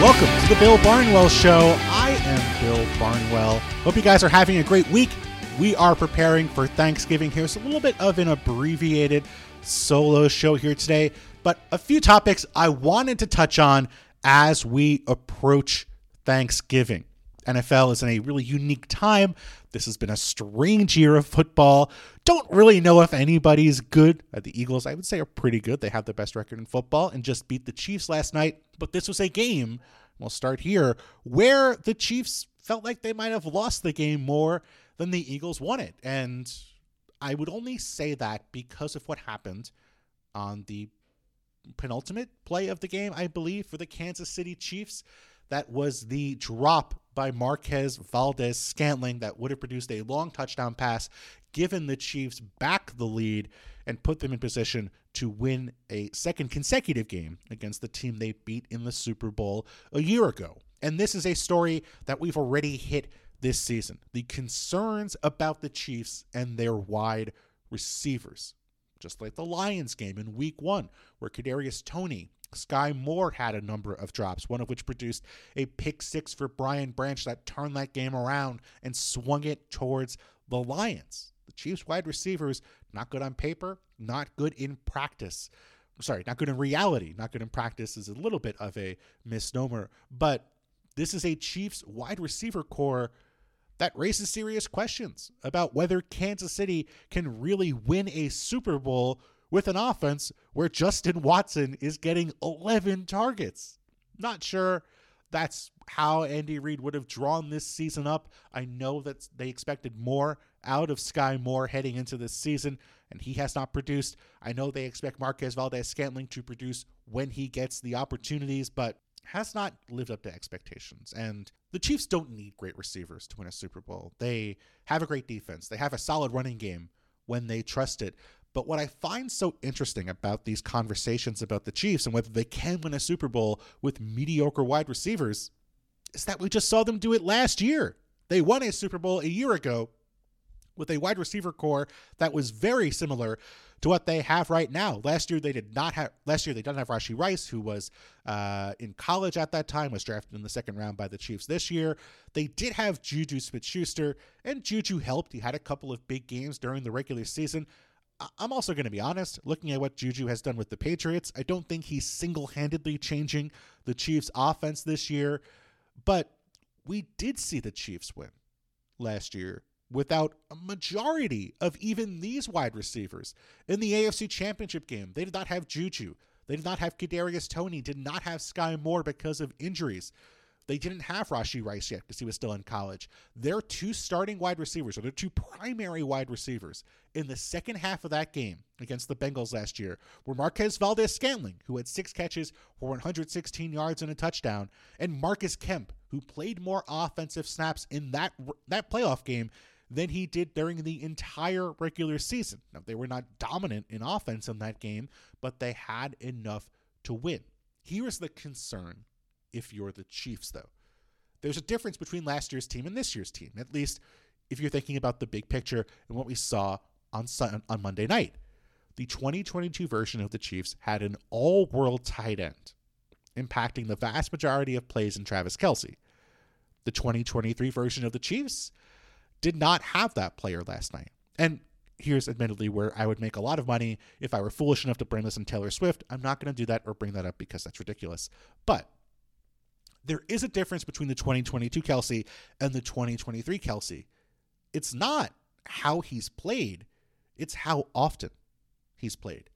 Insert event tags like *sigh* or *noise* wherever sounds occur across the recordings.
Welcome to the Bill Barnwell Show. I am Bill Barnwell. Hope you guys are having a great week. We are preparing for Thanksgiving. here. Here's a little bit of an abbreviated solo show here today, but a few topics I wanted to touch on as we approach Thanksgiving. NFL is in a really unique time. This has been a strange year of football. Don't really know if anybody's good. Uh, the Eagles, I would say, are pretty good. They have the best record in football and just beat the Chiefs last night. But this was a game, we'll start here, where the Chiefs felt like they might have lost the game more than the Eagles won it. And I would only say that because of what happened on the penultimate play of the game, I believe, for the Kansas City Chiefs. That was the drop by Marquez Valdes Scantling that would have produced a long touchdown pass, given the Chiefs back the lead and put them in position to win a second consecutive game against the team they beat in the Super Bowl a year ago. And this is a story that we've already hit this season. The concerns about the Chiefs and their wide receivers. Just like the Lions game in week one, where Kadarius Toney Sky Moore had a number of drops, one of which produced a pick six for Brian Branch that turned that game around and swung it towards the Lions. The Chiefs wide receivers, not good on paper, not good in practice. I'm sorry, not good in reality. Not good in practice is a little bit of a misnomer, but this is a Chiefs wide receiver corps that raises serious questions about whether Kansas City can really win a Super Bowl with an offense where Justin Watson is getting 11 targets. Not sure that's how Andy Reid would have drawn this season up. I know that they expected more out of Sky Moore heading into this season, and he has not produced. I know they expect Marquez Valdes Scantling to produce when he gets the opportunities, but has not lived up to expectations. And the Chiefs don't need great receivers to win a Super Bowl. They have a great defense, they have a solid running game when they trust it. But what I find so interesting about these conversations about the Chiefs and whether they can win a Super Bowl with mediocre wide receivers is that we just saw them do it last year. They won a Super Bowl a year ago with a wide receiver corps that was very similar to what they have right now. Last year they did not have. Last year they didn't have Rashee Rice, who was uh, in college at that time, was drafted in the second round by the Chiefs. This year they did have Juju Smith-Schuster, and Juju helped. He had a couple of big games during the regular season. I'm also going to be honest, looking at what Juju has done with the Patriots, I don't think he's single handedly changing the Chiefs' offense this year. But we did see the Chiefs win last year without a majority of even these wide receivers. In the AFC Championship game, they did not have Juju. They did not have Kadarius Toney, did not have Sky Moore because of injuries. They didn't have Rashee Rice yet because he was still in college. Their two starting wide receivers, or their two primary wide receivers, in the second half of that game against the Bengals last year were Marquez Valdes Scantling, who had six catches for 116 yards and a touchdown, and Marcus Kemp, who played more offensive snaps in that that playoff game than he did during the entire regular season. Now, they were not dominant in offense in that game, but they had enough to win. Here's the concern if you're the Chiefs, though. There's a difference between last year's team and this year's team, at least if you're thinking about the big picture and what we saw on, on Monday night. The 2022 version of the Chiefs had an all world tight end, impacting the vast majority of plays in Travis Kelce. The 2023 version of the Chiefs did not have that player last night. And here's admittedly where I would make a lot of money if I were foolish enough to bring this in Taylor Swift. I'm not going to do that or bring that up because that's ridiculous. But there is a difference between the 2022 Kelce and the 2023 Kelce. It's not how he's played, it's how often he's played.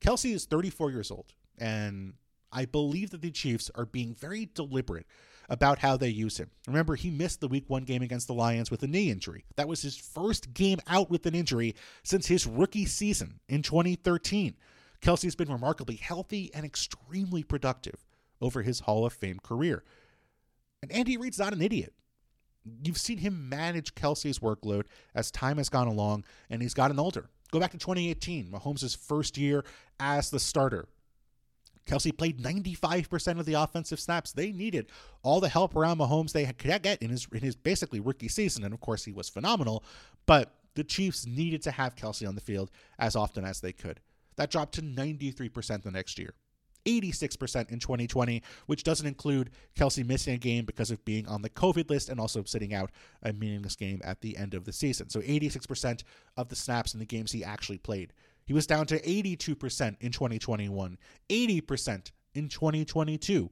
Kelce is 34 years old, and I believe that the Chiefs are being very deliberate about how they use him. Remember, he missed the week one game against the Lions with a knee injury. That was his first game out with an injury since his rookie season in 2013. Kelce's been remarkably healthy and extremely productive over his Hall of Fame career. And Andy Reid's not an idiot. You've seen him manage Kelce's workload as time has gone along, and he's gotten older. Go back to 2018, Mahomes' first year as the starter. Kelce played 95% of the offensive snaps they needed. All the help around Mahomes they could get in his in his basically rookie season, and of course he was phenomenal. But the Chiefs needed to have Kelce on the field as often as they could. That dropped to 93% the next year. 86% in 2020, which doesn't include Kelce missing a game because of being on the COVID list and also sitting out a meaningless game at the end of the season. So 86% of the snaps in the games he actually played. He was down to 82% in 2021, 80% in 2022.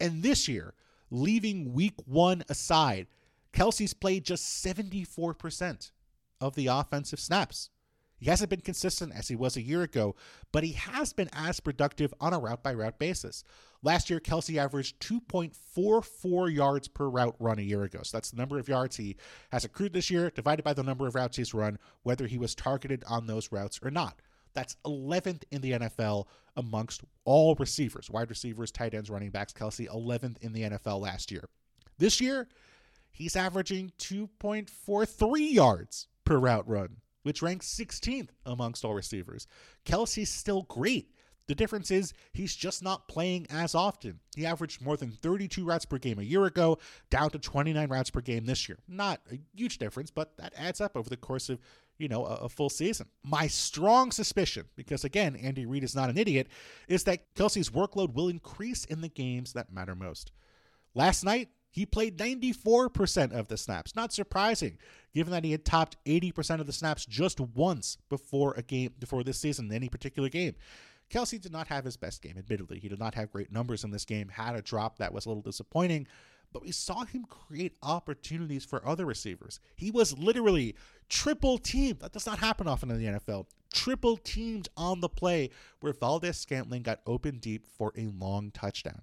And this year, leaving week one aside, Kelce's played just 74% of the offensive snaps. He hasn't been consistent as he was a year ago, but he has been as productive on a route by route basis. Last year, Kelce averaged 2.44 yards per route run a year ago. So that's the number of yards he has accrued this year divided by the number of routes he's run, whether he was targeted on those routes or not. That's 11th in the NFL amongst all receivers, wide receivers, tight ends, running backs. Kelce, 11th in the NFL last year. This year, he's averaging 2.43 yards per route run which ranks 16th amongst all receivers. Kelce's still great. The difference is he's just not playing as often. He averaged more than 32 routes per game a year ago, down to 29 routes per game this year. Not a huge difference, but that adds up over the course of, you know, a, a full season. My strong suspicion, because again, Andy Reid is not an idiot, is that Kelce's workload will increase in the games that matter most. Last night, he played 94% of the snaps. Not surprising, given that he had topped 80% of the snaps just once before a game before this season, any particular game. Kelce did not have his best game, admittedly. He did not have great numbers in this game, had a drop that was a little disappointing, but we saw him create opportunities for other receivers. He was literally triple teamed. That does not happen often in the NFL. Triple teamed on the play where Valdes Scantling got open deep for a long touchdown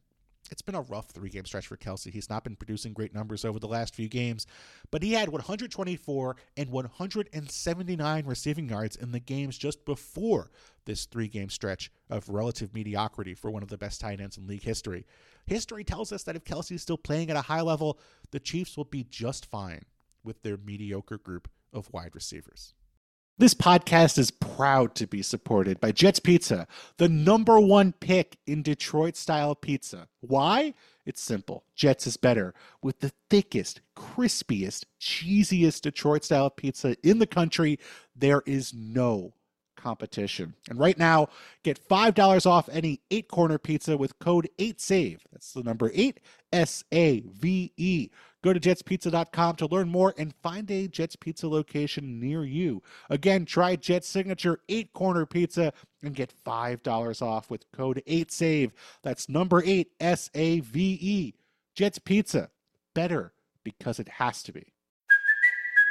it's been a rough three game stretch for Kelce. He's not been producing great numbers over the last few games, but he had 124 and 179 receiving yards in the games just before this three game stretch of relative mediocrity for one of the best tight ends in league history. History tells us that if Kelce is still playing at a high level, the Chiefs will be just fine with their mediocre group of wide receivers. This podcast is proud to be supported by Jets Pizza, the number one pick in Detroit style pizza. Why? It's simple. Jets is better with the thickest, crispiest, cheesiest Detroit style pizza in the country. There is no competition. And right now, get $5 off any eight corner pizza with code 8SAVE. That's the number 8 S A V E. Go to jetspizza.com to learn more and find a Jets Pizza location near you. Again, try Jet's signature eight corner pizza and get $5 off with code 8SAVE. That's number 8 S A V E. Jets Pizza. Better because it has to be.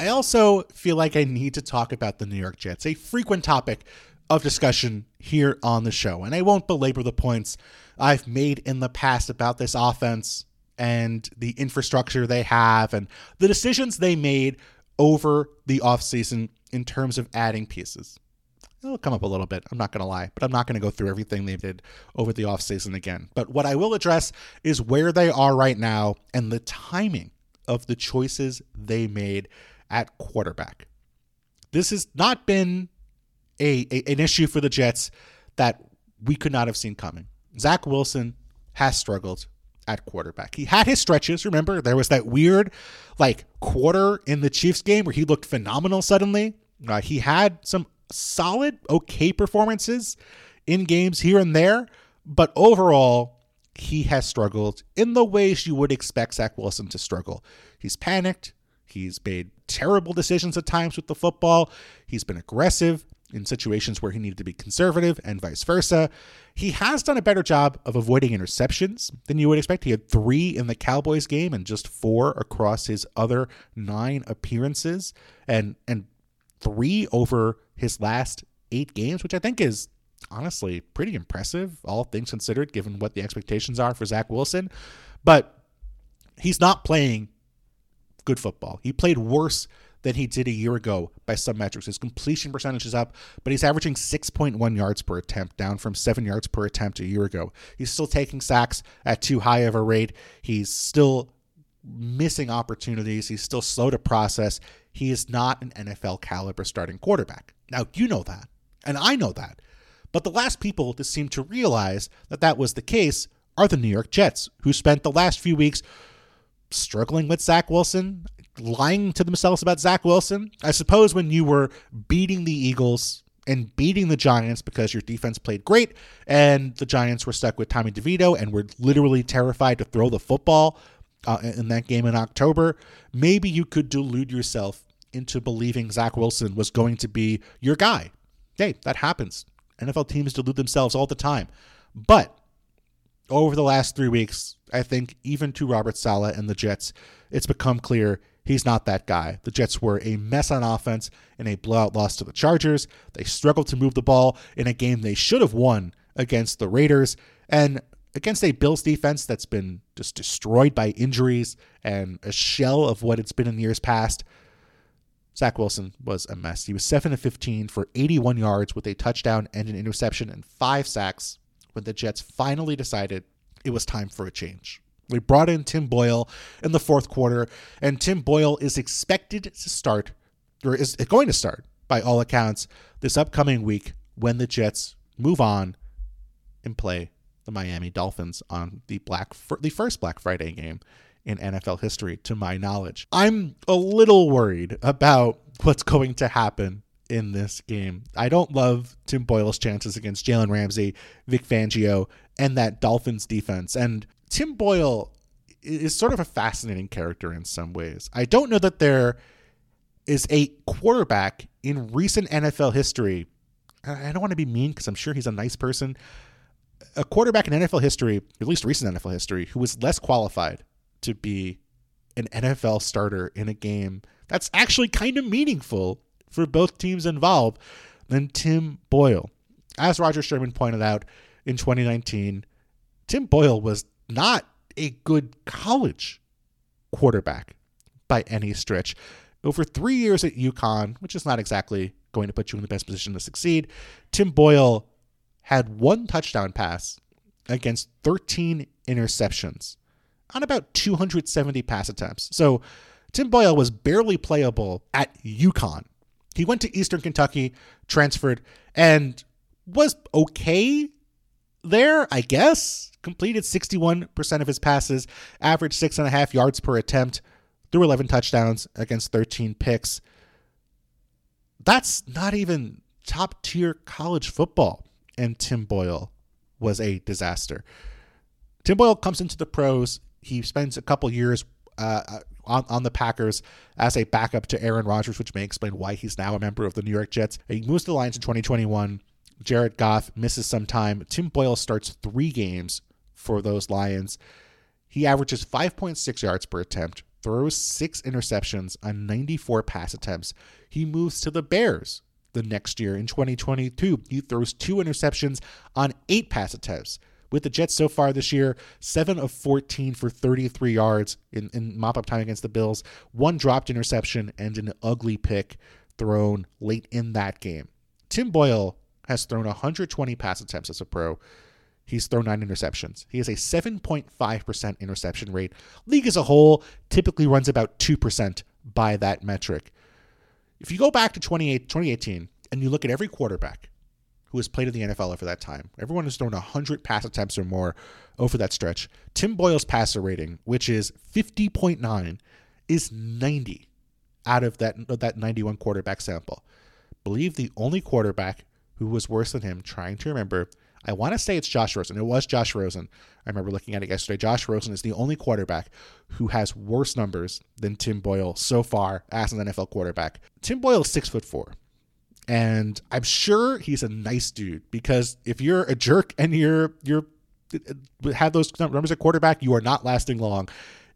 I also feel like I need to talk about the New York Jets, a frequent topic of discussion here on the show. And I won't belabor the points I've made in the past about this offense and the infrastructure they have and the decisions they made over the offseason in terms of adding pieces. It'll come up a little bit, I'm not going to lie, but I'm not going to go through everything they did over the offseason again. But what I will address is where they are right now and the timing of the choices they made at quarterback. This has not been a, a, an issue for the Jets that we could not have seen coming. Zach Wilson has struggled at quarterback. He had his stretches. Remember, there was that weird, like quarter in the Chiefs game where he looked phenomenal suddenly. Uh, he had some solid, okay performances in games here and there, but overall, he has struggled in the ways you would expect Zach Wilson to struggle. He's panicked. He's made terrible decisions at times with the football. He's been aggressive in situations where he needed to be conservative and vice versa. He has done a better job of avoiding interceptions than you would expect. He had three in the Cowboys game and just four across his other nine appearances, and and three over his last eight games, which I think is honestly pretty impressive, all things considered, given what the expectations are for Zach Wilson. But he's not playing good football. He played worse than he did a year ago by some metrics. His completion percentage is up, but he's averaging 6.1 yards per attempt, down from 7 yards per attempt a year ago. He's still taking sacks at too high of a rate. He's still missing opportunities. He's still slow to process. He is not an NFL caliber starting quarterback. Now, you know that, and I know that. But the last people to seem to realize that that was the case are the New York Jets, who spent the last few weeks struggling with Zach Wilson, lying to themselves about Zach Wilson. I suppose when you were beating the Eagles and beating the Giants because your defense played great and the Giants were stuck with Tommy DeVito and were literally terrified to throw the football uh, in that game in October, maybe you could delude yourself into believing Zach Wilson was going to be your guy. Hey, that happens. NFL teams delude themselves all the time. But over the last three weeks, I think even to Robert Saleh and the Jets, it's become clear he's not that guy. The Jets were a mess on offense in a blowout loss to the Chargers. They struggled to move the ball in a game they should have won against the Raiders. And against a Bills defense that's been just destroyed by injuries and a shell of what it's been in years past, Zach Wilson was a mess. He was 7 of 15 for 81 yards with a touchdown and an interception and five sacks when the Jets finally decided it was time for a change. We brought in Tim Boyle in the fourth quarter, and Tim Boyle is expected to start, or is going to start, by all accounts, this upcoming week when the Jets move on and play the Miami Dolphins on the Black the first Black Friday game in NFL history, to my knowledge. I'm a little worried about what's going to happen in this game. I don't love Tim Boyle's chances against Jalen Ramsey, Vic Fangio, and that Dolphins defense. And Tim Boyle is sort of a fascinating character in some ways. I don't know that there is a quarterback in recent NFL history. I don't want to be mean because I'm sure he's a nice person, a quarterback in NFL history, at least recent NFL history, who was less qualified to be an NFL starter in a game that's actually kind of meaningful for both teams involved than Tim Boyle. As Roger Sherman pointed out in 2019, Tim Boyle was not a good college quarterback by any stretch. Over three years at UConn, which is not exactly going to put you in the best position to succeed, Tim Boyle had one touchdown pass against 13 interceptions on about 270 pass attempts. So Tim Boyle was barely playable at UConn. He went to Eastern Kentucky, transferred, and was okay there, I guess. Completed 61% of his passes, averaged six and a half yards per attempt, threw 11 touchdowns against 13 picks. That's not even top tier college football and Tim Boyle was a disaster. Tim Boyle comes into the pros. He spends a couple years uh, on, on the Packers as a backup to Aaron Rodgers, which may explain why he's now a member of the New York Jets. He moves to the Lions in 2021. Jared Goff misses some time. Tim Boyle starts three games for those Lions. He averages 5.6 yards per attempt, throws six interceptions on 94 pass attempts. He moves to the Bears, the next year in 2022. He throws two interceptions on eight pass attempts. With the Jets so far this year, 7 of 14 for 33 yards in, in mop up time against the Bills, one dropped interception, and an ugly pick thrown late in that game. Tim Boyle has thrown 120 pass attempts as a pro. He's thrown nine interceptions. He has a 7.5% interception rate. League as a whole typically runs about 2% by that metric. If you go back to 2018 and you look at every quarterback who has played in the NFL over that time, everyone has thrown 100 pass attempts or more over that stretch. Tim Boyle's passer rating, which is 50.9, is 90 out of that, that 91 quarterback sample. Believe the only quarterback who was worse than him, trying to remember. I want to say it's Josh Rosen. It was Josh Rosen. I remember looking at it yesterday. Josh Rosen is the only quarterback who has worse numbers than Tim Boyle so far as an NFL quarterback. Tim Boyle is six foot four. And I'm sure he's a nice dude because if you're a jerk and you're you're uh, have those numbers at quarterback, you are not lasting long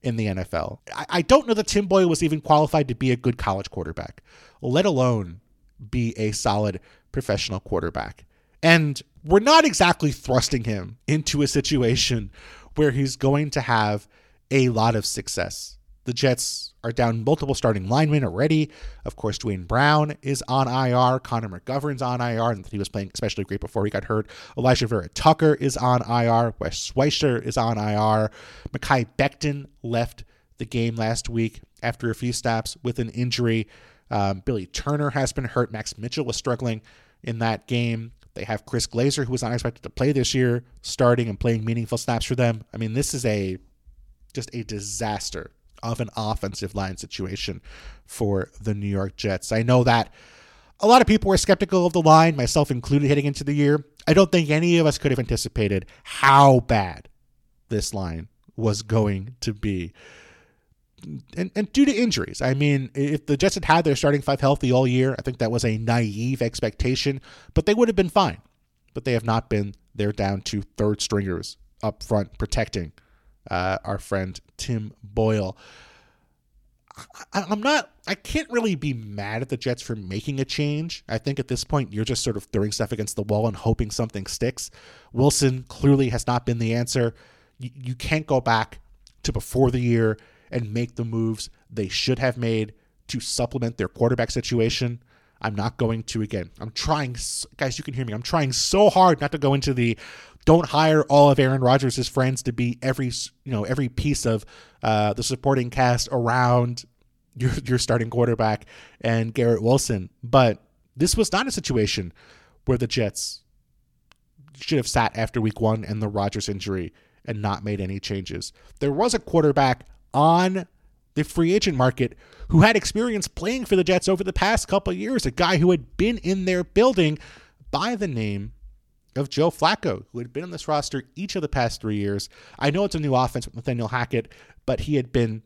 in the NFL. I, I don't know that Tim Boyle was even qualified to be a good college quarterback, let alone be a solid professional quarterback. And we're not exactly thrusting him into a situation where he's going to have a lot of success The Jets are down multiple starting linemen already. Of course, Duane Brown is on IR. Connor McGovern's on IR, and he was playing especially great before he got hurt. Elijah Vera-Tucker is on IR. Wes Schweitzer is on IR. Mekhi Becton left the game last week after a few stops with an injury. Um, Billy Turner has been hurt. Max Mitchell was struggling in that game. They have Chris Glaser, who was not expected to play this year, starting and playing meaningful snaps for them. I mean, this is a just a disaster of an offensive line situation for the New York Jets. I know that a lot of people were skeptical of the line, myself included, heading into the year. I don't think any of us could have anticipated how bad this line was going to be. And, and due to injuries, I mean, if the Jets had had their starting five healthy all year, I think that was a naive expectation, but they would have been fine. But they have not been. They're down to third stringers up front protecting uh, our friend Tim Boyle. I, I'm not, I can't really be mad at the Jets for making a change. I think at this point, you're just sort of throwing stuff against the wall and hoping something sticks. Wilson clearly has not been the answer. You, you can't go back to before the year and make the moves they should have made to supplement their quarterback situation. I'm not going to again. I'm trying, guys. You can hear me. I'm trying so hard not to go into the don't hire all of Aaron Rodgers' friends to be every you know every piece of uh, the supporting cast around your your starting quarterback and Garrett Wilson. But this was not a situation where the Jets should have sat after week one and the Rodgers injury and not made any changes. There was a quarterback on the free agent market who had experience playing for the Jets over the past couple years, a guy who had been in their building by the name of Joe Flacco, who had been on this roster each of the past three years. I know it's a new offense with Nathaniel Hackett, but he had been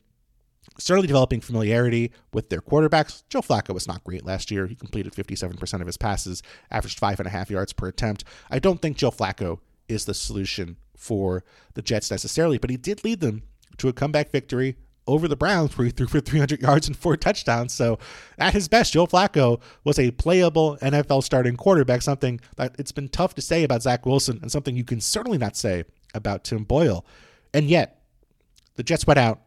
certainly developing familiarity with their quarterbacks. Joe Flacco was not great last year. He completed 57% of his passes, averaged five and a half yards per attempt. I don't think Joe Flacco is the solution for the Jets necessarily, but he did lead them to a comeback victory over the Browns, where he threw for 300 yards and four touchdowns. So, at his best, Joe Flacco was a playable NFL starting quarterback, something that it's been tough to say about Zach Wilson, and something you can certainly not say about Tim Boyle. And yet, the Jets went out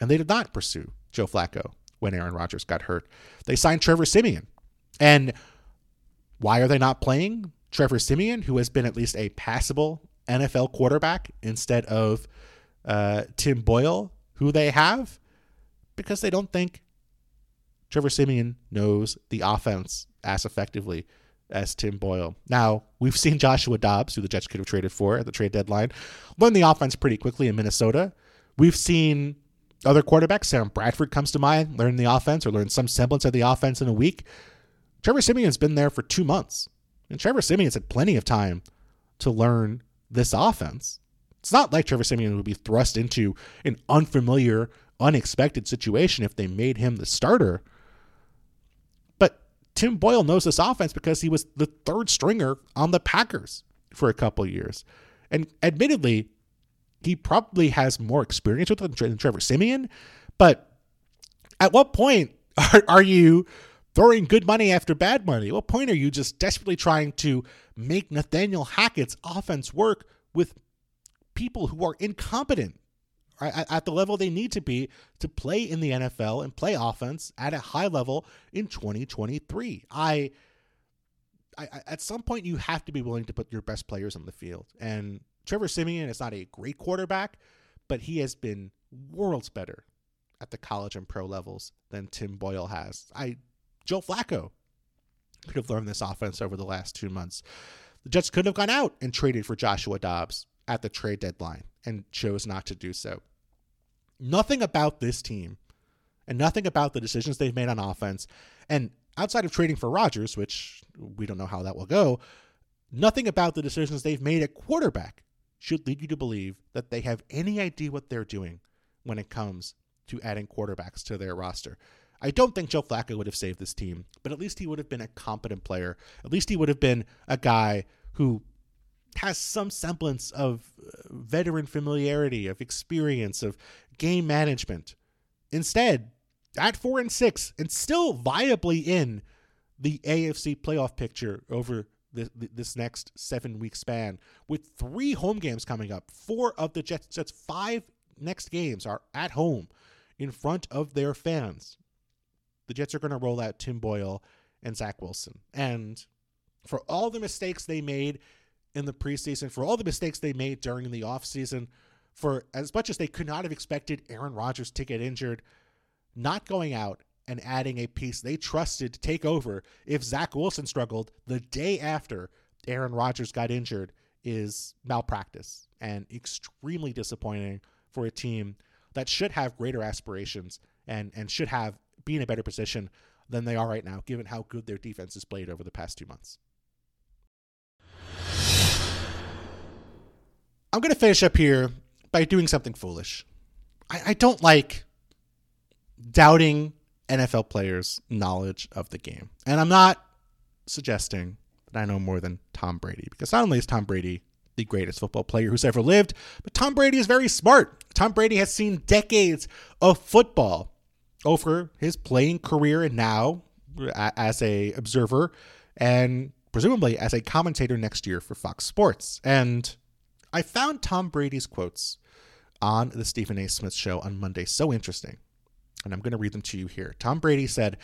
and they did not pursue Joe Flacco when Aaron Rodgers got hurt. They signed Trevor Siemian. And why are they not playing Trevor Siemian, who has been at least a passable NFL quarterback, instead of uh, Tim Boyle, who they have? Because they don't think Trevor Siemian knows the offense as effectively as Tim Boyle. Now, we've seen Joshua Dobbs, who the Jets could have traded for at the trade deadline, learn the offense pretty quickly in Minnesota. We've seen other quarterbacks, Sam Bradford comes to mind, learn the offense or learn some semblance of the offense in a week. Trevor Siemian's been there for two months. And Trevor Siemian's had plenty of time to learn this offense. It's not like Trevor Siemian would be thrust into an unfamiliar, unexpected situation if they made him the starter. But Tim Boyle knows this offense because he was the third stringer on the Packers for a couple years. And admittedly, he probably has more experience with it than Trevor Siemian, But at what point *laughs* are, are you throwing good money after bad money? At what point are you just desperately trying to make Nathaniel Hackett's offense work with people who are incompetent at, at the level they need to be to play in the NFL and play offense at a high level in 2023? I, I at some point you have to be willing to put your best players on the field and Trevor Siemian is not a great quarterback, but he has been worlds better at the college and pro levels than Tim Boyle has. I Joe Flacco could have learned this offense over the last two months. The Jets could have gone out and traded for Joshua Dobbs at the trade deadline and chose not to do so. Nothing about this team and nothing about the decisions they've made on offense and outside of trading for Rodgers, which we don't know how that will go, nothing about the decisions they've made at quarterback should lead you to believe that they have any idea what they're doing when it comes to adding quarterbacks to their roster. I don't think Joe Flacco would have saved this team, but at least he would have been a competent player. At least he would have been a guy who has some semblance of uh, veteran familiarity, of experience, of game management. Instead, at four and six, and still viably in the AFC playoff picture over this, this next seven week span with three home games coming up. Four of the Jets, Jets five next games are at home in front of their fans, the Jets are going to roll out Tim Boyle and Zach Wilson. And for all the mistakes they made in the preseason, for all the mistakes they made during the offseason, for as much as they could not have expected Aaron Rodgers to get injured, not going out and adding a piece they trusted to take over if Zach Wilson struggled the day after Aaron Rodgers got injured is malpractice and extremely disappointing for a team that should have greater aspirations and, and should have be in a better position than they are right now, given how good their defense has played over the past two months. I'm going to finish up here by doing something foolish. I, I don't like doubting NFL players' knowledge of the game. And I'm not suggesting that I know more than Tom Brady, because not only is Tom Brady the greatest football player who's ever lived, but Tom Brady is very smart. Tom Brady has seen decades of football over his playing career and now as a observer and presumably as a commentator next year for Fox Sports. And I found Tom Brady's quotes on the Stephen A. Smith show on Monday so interesting. And I'm going to read them to you here. Tom Brady said,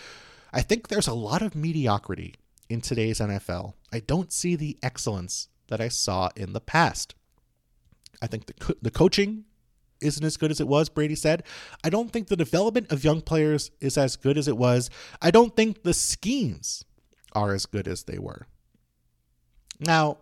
I think there's a lot of mediocrity in today's NFL. I don't see the excellence that I saw in the past. I think the, co- the coaching isn't as good as it was, Brady said. I don't think the development of young players is as good as it was. I don't think the schemes are as good as they were. Now,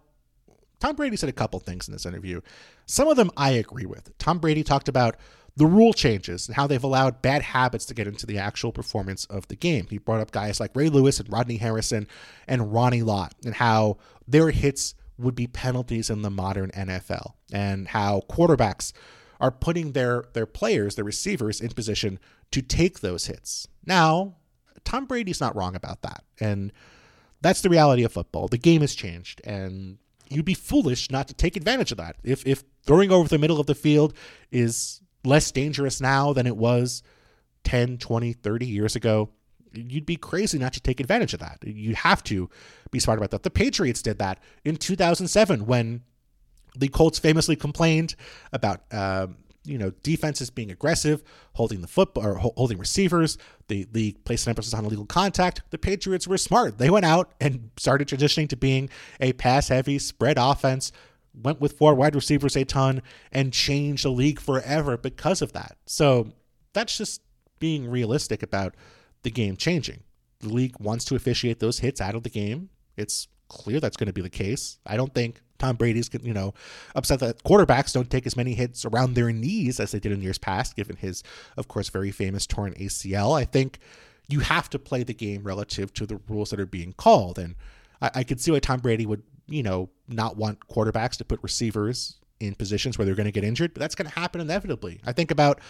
Tom Brady said a couple things in this interview. Some of them I agree with. Tom Brady talked about the rule changes and how they've allowed bad habits to get into the actual performance of the game. He brought up guys like Ray Lewis and Rodney Harrison and Ronnie Lott and how their hits would be penalties in the modern NFL and how quarterbacks are putting their their players, their receivers in position to take those hits. Now, Tom Brady's not wrong about that. And that's the reality of football. The game has changed and you'd be foolish not to take advantage of that. If if throwing over the middle of the field is less dangerous now than it was 10, 20, 30 years ago, you'd be crazy not to take advantage of that. You have to be smart about that. The Patriots did that in 2007 when the Colts famously complained about um, you know defenses being aggressive, holding the football or holding receivers. The league placed an emphasis on illegal contact. The Patriots were smart. They went out and started transitioning to being a pass-heavy spread offense. Went with four wide receivers a ton and changed the league forever because of that. So that's just being realistic about the game changing. The league wants to officiate those hits out of the game. It's clear that's going to be the case. I don't think Tom Brady's, you know, upset that quarterbacks don't take as many hits around their knees as they did in years past, given his, of course, very famous torn ACL. I think you have to play the game relative to the rules that are being called. And I, I could see why Tom Brady would, you know, not want quarterbacks to put receivers in positions where they're going to get injured, but that's going to happen inevitably. I think about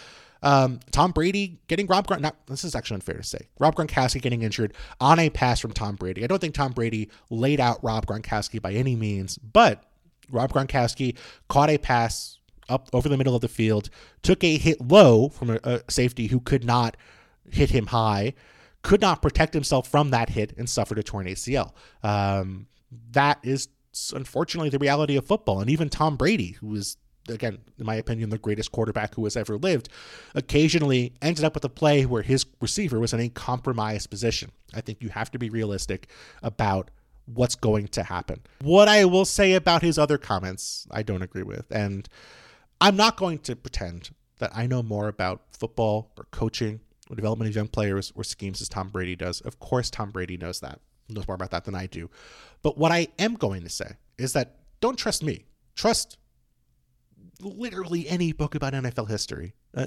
um, Tom Brady getting Rob Gron- not, this is actually unfair to say. Rob Gronkowski getting injured on a pass from Tom Brady. I don't think Tom Brady laid out Rob Gronkowski by any means, but Rob Gronkowski caught a pass up over the middle of the field, took a hit low from a, a safety who could not hit him high, could not protect himself from that hit, and suffered a torn ACL. Um, that is unfortunately the reality of football. And even Tom Brady, who is again, in my opinion, the greatest quarterback who has ever lived, occasionally ended up with a play where his receiver was in a compromised position. I think you have to be realistic about what's going to happen. What I will say about his other comments, I don't agree with. And I'm not going to pretend that I know more about football or coaching or development of young players or schemes as Tom Brady does. Of course, Tom Brady knows that, knows more about that than I do. But what I am going to say is that don't trust me. Trust literally any book about NFL history. Uh,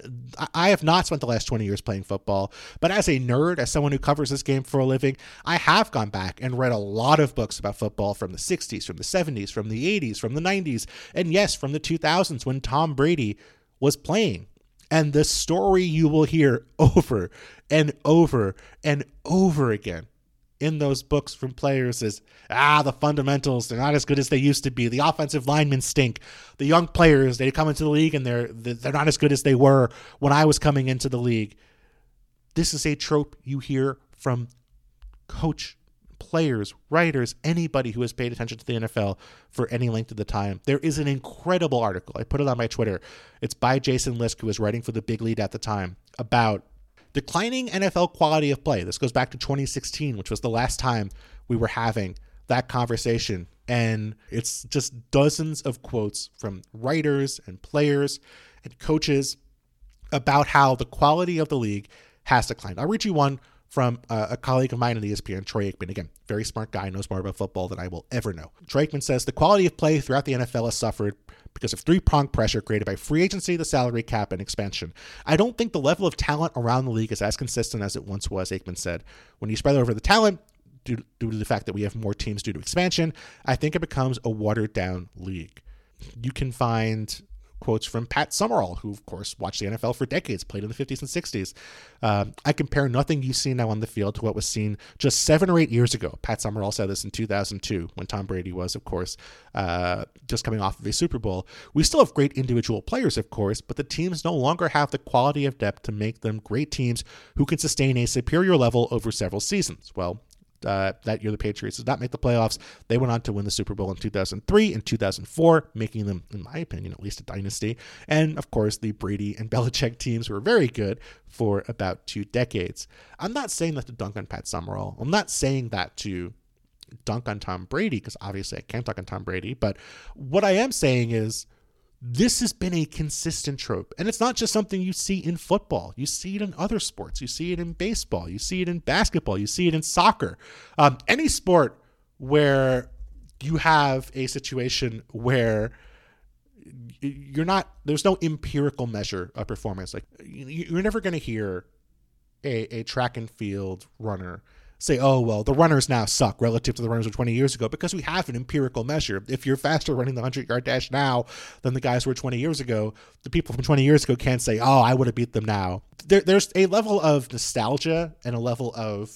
I have not spent the last 20 years playing football, but as a nerd, as someone who covers this game for a living, I have gone back and read a lot of books about football from the 60s, from the 70s, from the 80s, from the 90s, and yes, from the 2000s when Tom Brady was playing. And the story you will hear *laughs* over and over and over again in those books from players is ah the fundamentals they're not as good as they used to be the offensive linemen stink the young players they come into the league and they're they're not as good as they were when I was coming into the league this is a trope you hear from coach players, writers, anybody who has paid attention to the NFL for any length of the time. There is an incredible article. I put it on my Twitter. It's by Jason Lisk, who was writing for the Big Lead at the time, about declining NFL quality of play. This goes back to 2016, which was the last time we were having that conversation. And it's just dozens of quotes from writers and players and coaches about how the quality of the league has declined. I'll read you one from uh, a colleague of mine in ESPN, Troy Aikman. Again, very smart guy, knows more about football than I will ever know. Troy Aikman says the quality of play throughout the NFL has suffered because of three pronged pressure created by free agency, the salary cap, and expansion. I don't think the level of talent around the league is as consistent as it once was, Aikman said. When you spread over the talent, due, due to the fact that we have more teams due to expansion, I think it becomes a watered down league. You can find quotes from Pat Summerall, who, of course, watched the NFL for decades, played in the 50s and 60s. Uh, I compare nothing you see now on the field to what was seen just seven or eight years ago. Pat Summerall said this in 2002 when Tom Brady was, of course, uh, just coming off of a Super Bowl. We still have great individual players, of course, but the teams no longer have the quality of depth to make them great teams who can sustain a superior level over several seasons. Well, uh, that year the Patriots did not make the playoffs. They went on to win the Super Bowl in 2003 and 2004, making them, in my opinion, at least a dynasty. And of course, the Brady and *laughs* Belichick teams were very good for about two decades. I'm not saying that to dunk on Pat Summerall. I'm not saying that to dunk on Tom Brady because obviously I can't dunk on Tom Brady. But what I am saying is this has been a consistent trope. And it's not just something you see in football. You see it in other sports. You see it in baseball. You see it in basketball. You see it in soccer. Um, any sport where you have a situation where you're not, there's no empirical measure of performance. Like you're never going to hear a, a track and field runner say, oh, well, the runners now suck relative to the runners of 20 years ago because we have an empirical measure. If you're faster running the 100 yard dash now than the guys were 20 years ago, the people from 20 years ago can't say, oh, I would have beat them now. There, there's a level of nostalgia and a level of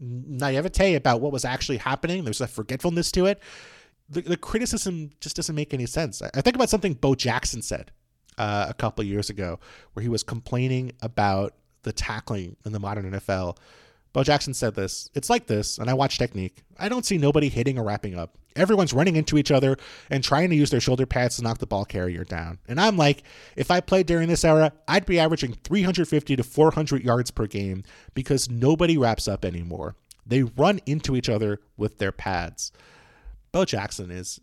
naivete about what was actually happening. There's a forgetfulness to it. The, the criticism just doesn't make any sense. I, I think about something Bo Jackson said uh, a couple years ago where he was complaining about the tackling in the modern NFL Bo Jackson said this. It's like this, and I watch technique. I don't see nobody hitting or wrapping up. Everyone's running into each other and trying to use their shoulder pads to knock the ball carrier down. And I'm like, if I played during this era, I'd be averaging 350 to 400 yards per game because nobody wraps up anymore. They run into each other with their pads. Bo Jackson is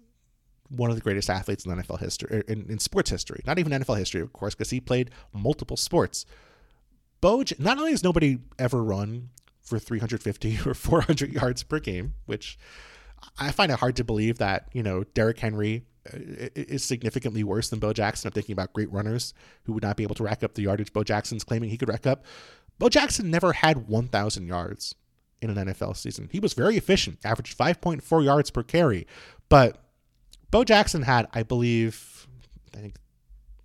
one of the greatest athletes in NFL history, er, in, in sports history. Not even NFL history, of course, because he played multiple sports. Bo, not only has nobody ever run for 350 *laughs* or 400 yards per game, which I find it hard to believe that, you know, Derrick Henry uh, is significantly worse than Bo Jackson. I'm thinking about great runners who would not be able to rack up the yardage Bo Jackson's claiming he could rack up. Bo Jackson never had 1,000 yards in an NFL season. He was very efficient, averaged 5.4 yards per carry. But Bo Jackson had, I believe, I think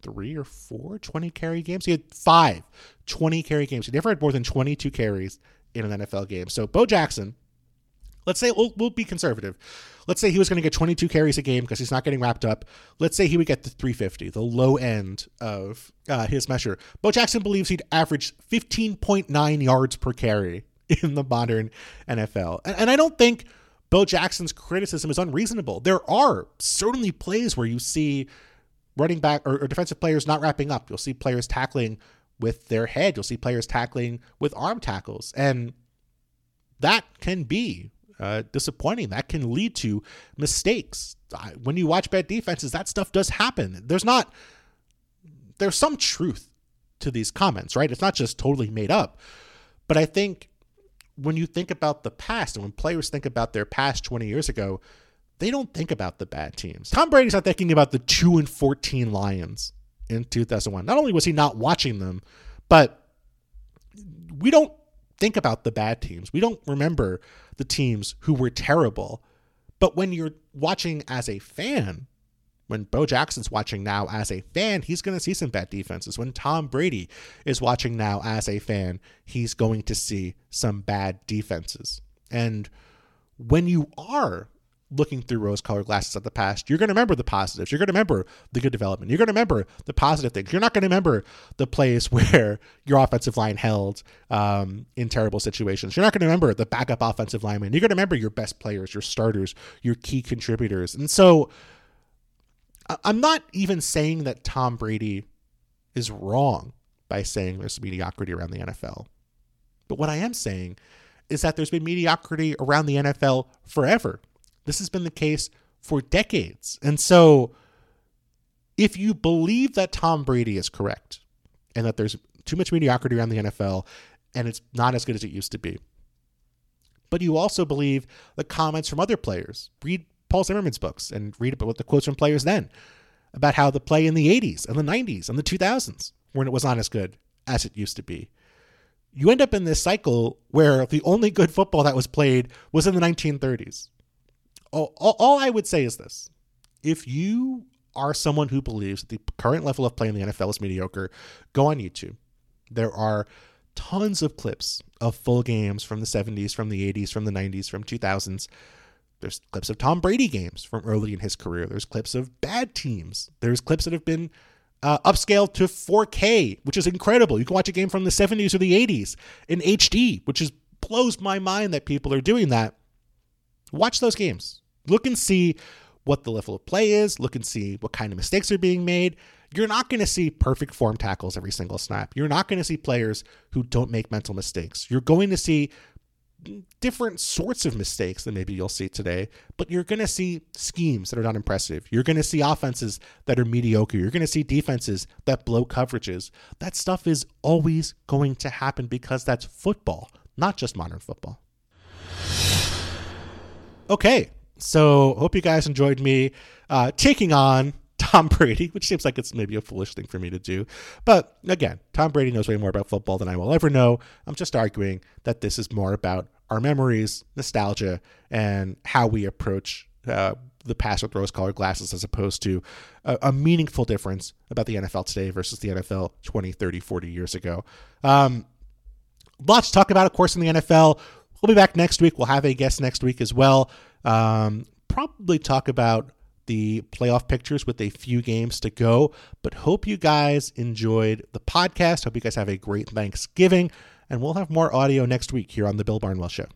three or four 20 carry games. He had five 20 carry games. He never had more than 22 carries in an NFL game. So Bo Jackson, let's say we'll, we'll be conservative. Let's say he was going to get 22 carries a game because he's not getting wrapped up. Let's say he would get the 350, the low end of uh, his measure. Bo Jackson believes he'd average 15.9 yards per carry *laughs* in the modern NFL. And, and I don't think Bo Jackson's criticism is unreasonable. There are certainly plays where you see running back or, or defensive players not wrapping up. You'll see players tackling with their head. You'll see players tackling with arm tackles. And that can be uh, disappointing. That can lead to mistakes. When you watch bad defenses, that stuff does happen. There's not, there's some truth to these comments, right? It's not just totally made up. But I think when you think about the past and when players think about their past 20 years ago, they don't think about the bad teams. Tom Brady's not thinking about the 2 and 14 Lions in 2001. Not only was he not watching them, but we don't think about the bad teams. We don't remember the teams who were terrible. But when you're watching as a fan, when Bo Jackson's watching now as a fan, he's going to see some bad defenses. When Tom Brady is watching now as a fan, he's going to see some bad defenses. And when you are looking through rose colored glasses at the past, you're going to remember the positives. You're going to remember the good development. You're going to remember the positive things. You're not going to remember the plays *laughs* where your offensive line held um, in terrible situations. You're not going to remember the backup offensive lineman. You're going to remember your best players, your starters, your key contributors. And so I'm not even saying that Tom Brady is wrong by saying there's mediocrity around the NFL. But what I am saying is that there's been mediocrity around the NFL forever. This has been the case for decades. And so, if you believe that Tom Brady is correct and that there's too much mediocrity around the NFL and it's not as good as it used to be, but you also believe the comments from other players, read Paul Zimmerman's books and read about the quotes from players then about how the play in the 80s and the 90s and the 2000s when it was not as good as it used to be. You end up in this cycle where the only good football that was played was in the 1930s all, all I would say is this if you are someone who believes that the current level of play in the NFL is mediocre, go on YouTube. There are tons of clips of full games from the 70s, from the 80s, from the 90s, from 2000s. There's clips of Tom Brady games from early in his career. There's clips of bad teams. There's clips that have been uh, upscaled to 4K, which is incredible. You can watch a game from the 70s or the 80s in HD, which is blows my mind that people are doing that. Watch those games. Look and see what the level of play is, look and see what kind of mistakes are being made. You're not going to see perfect form tackles every single snap. You're not going to see players who don't make mental mistakes. You're going to see different sorts of mistakes than maybe you'll see today, but you're going to see schemes that are not impressive. You're going to see offenses that are mediocre. You're going to see defenses that blow coverages. That stuff is always going to happen because that's football, not just modern football. Okay, so hope you guys enjoyed me uh, taking on *laughs* Tom Brady, which seems like it's maybe a foolish thing for me to do. But again, Tom Brady knows way more about football than I will ever know. I'm just arguing that this is more about our memories, nostalgia, and how we approach uh, the past with rose colored glasses as opposed to a, a, meaningful difference about the NFL today versus the NFL 20, 30, 40 years ago. Um, lots to talk about, of course, in the NFL. We'll be back next week. We'll have a guest next week as well. Um, probably talk about the playoff pictures with a few games to go, but hope you guys enjoyed the podcast. Hope you guys have a great Thanksgiving, and we'll have more audio next week here on The Bill Barnwell Show.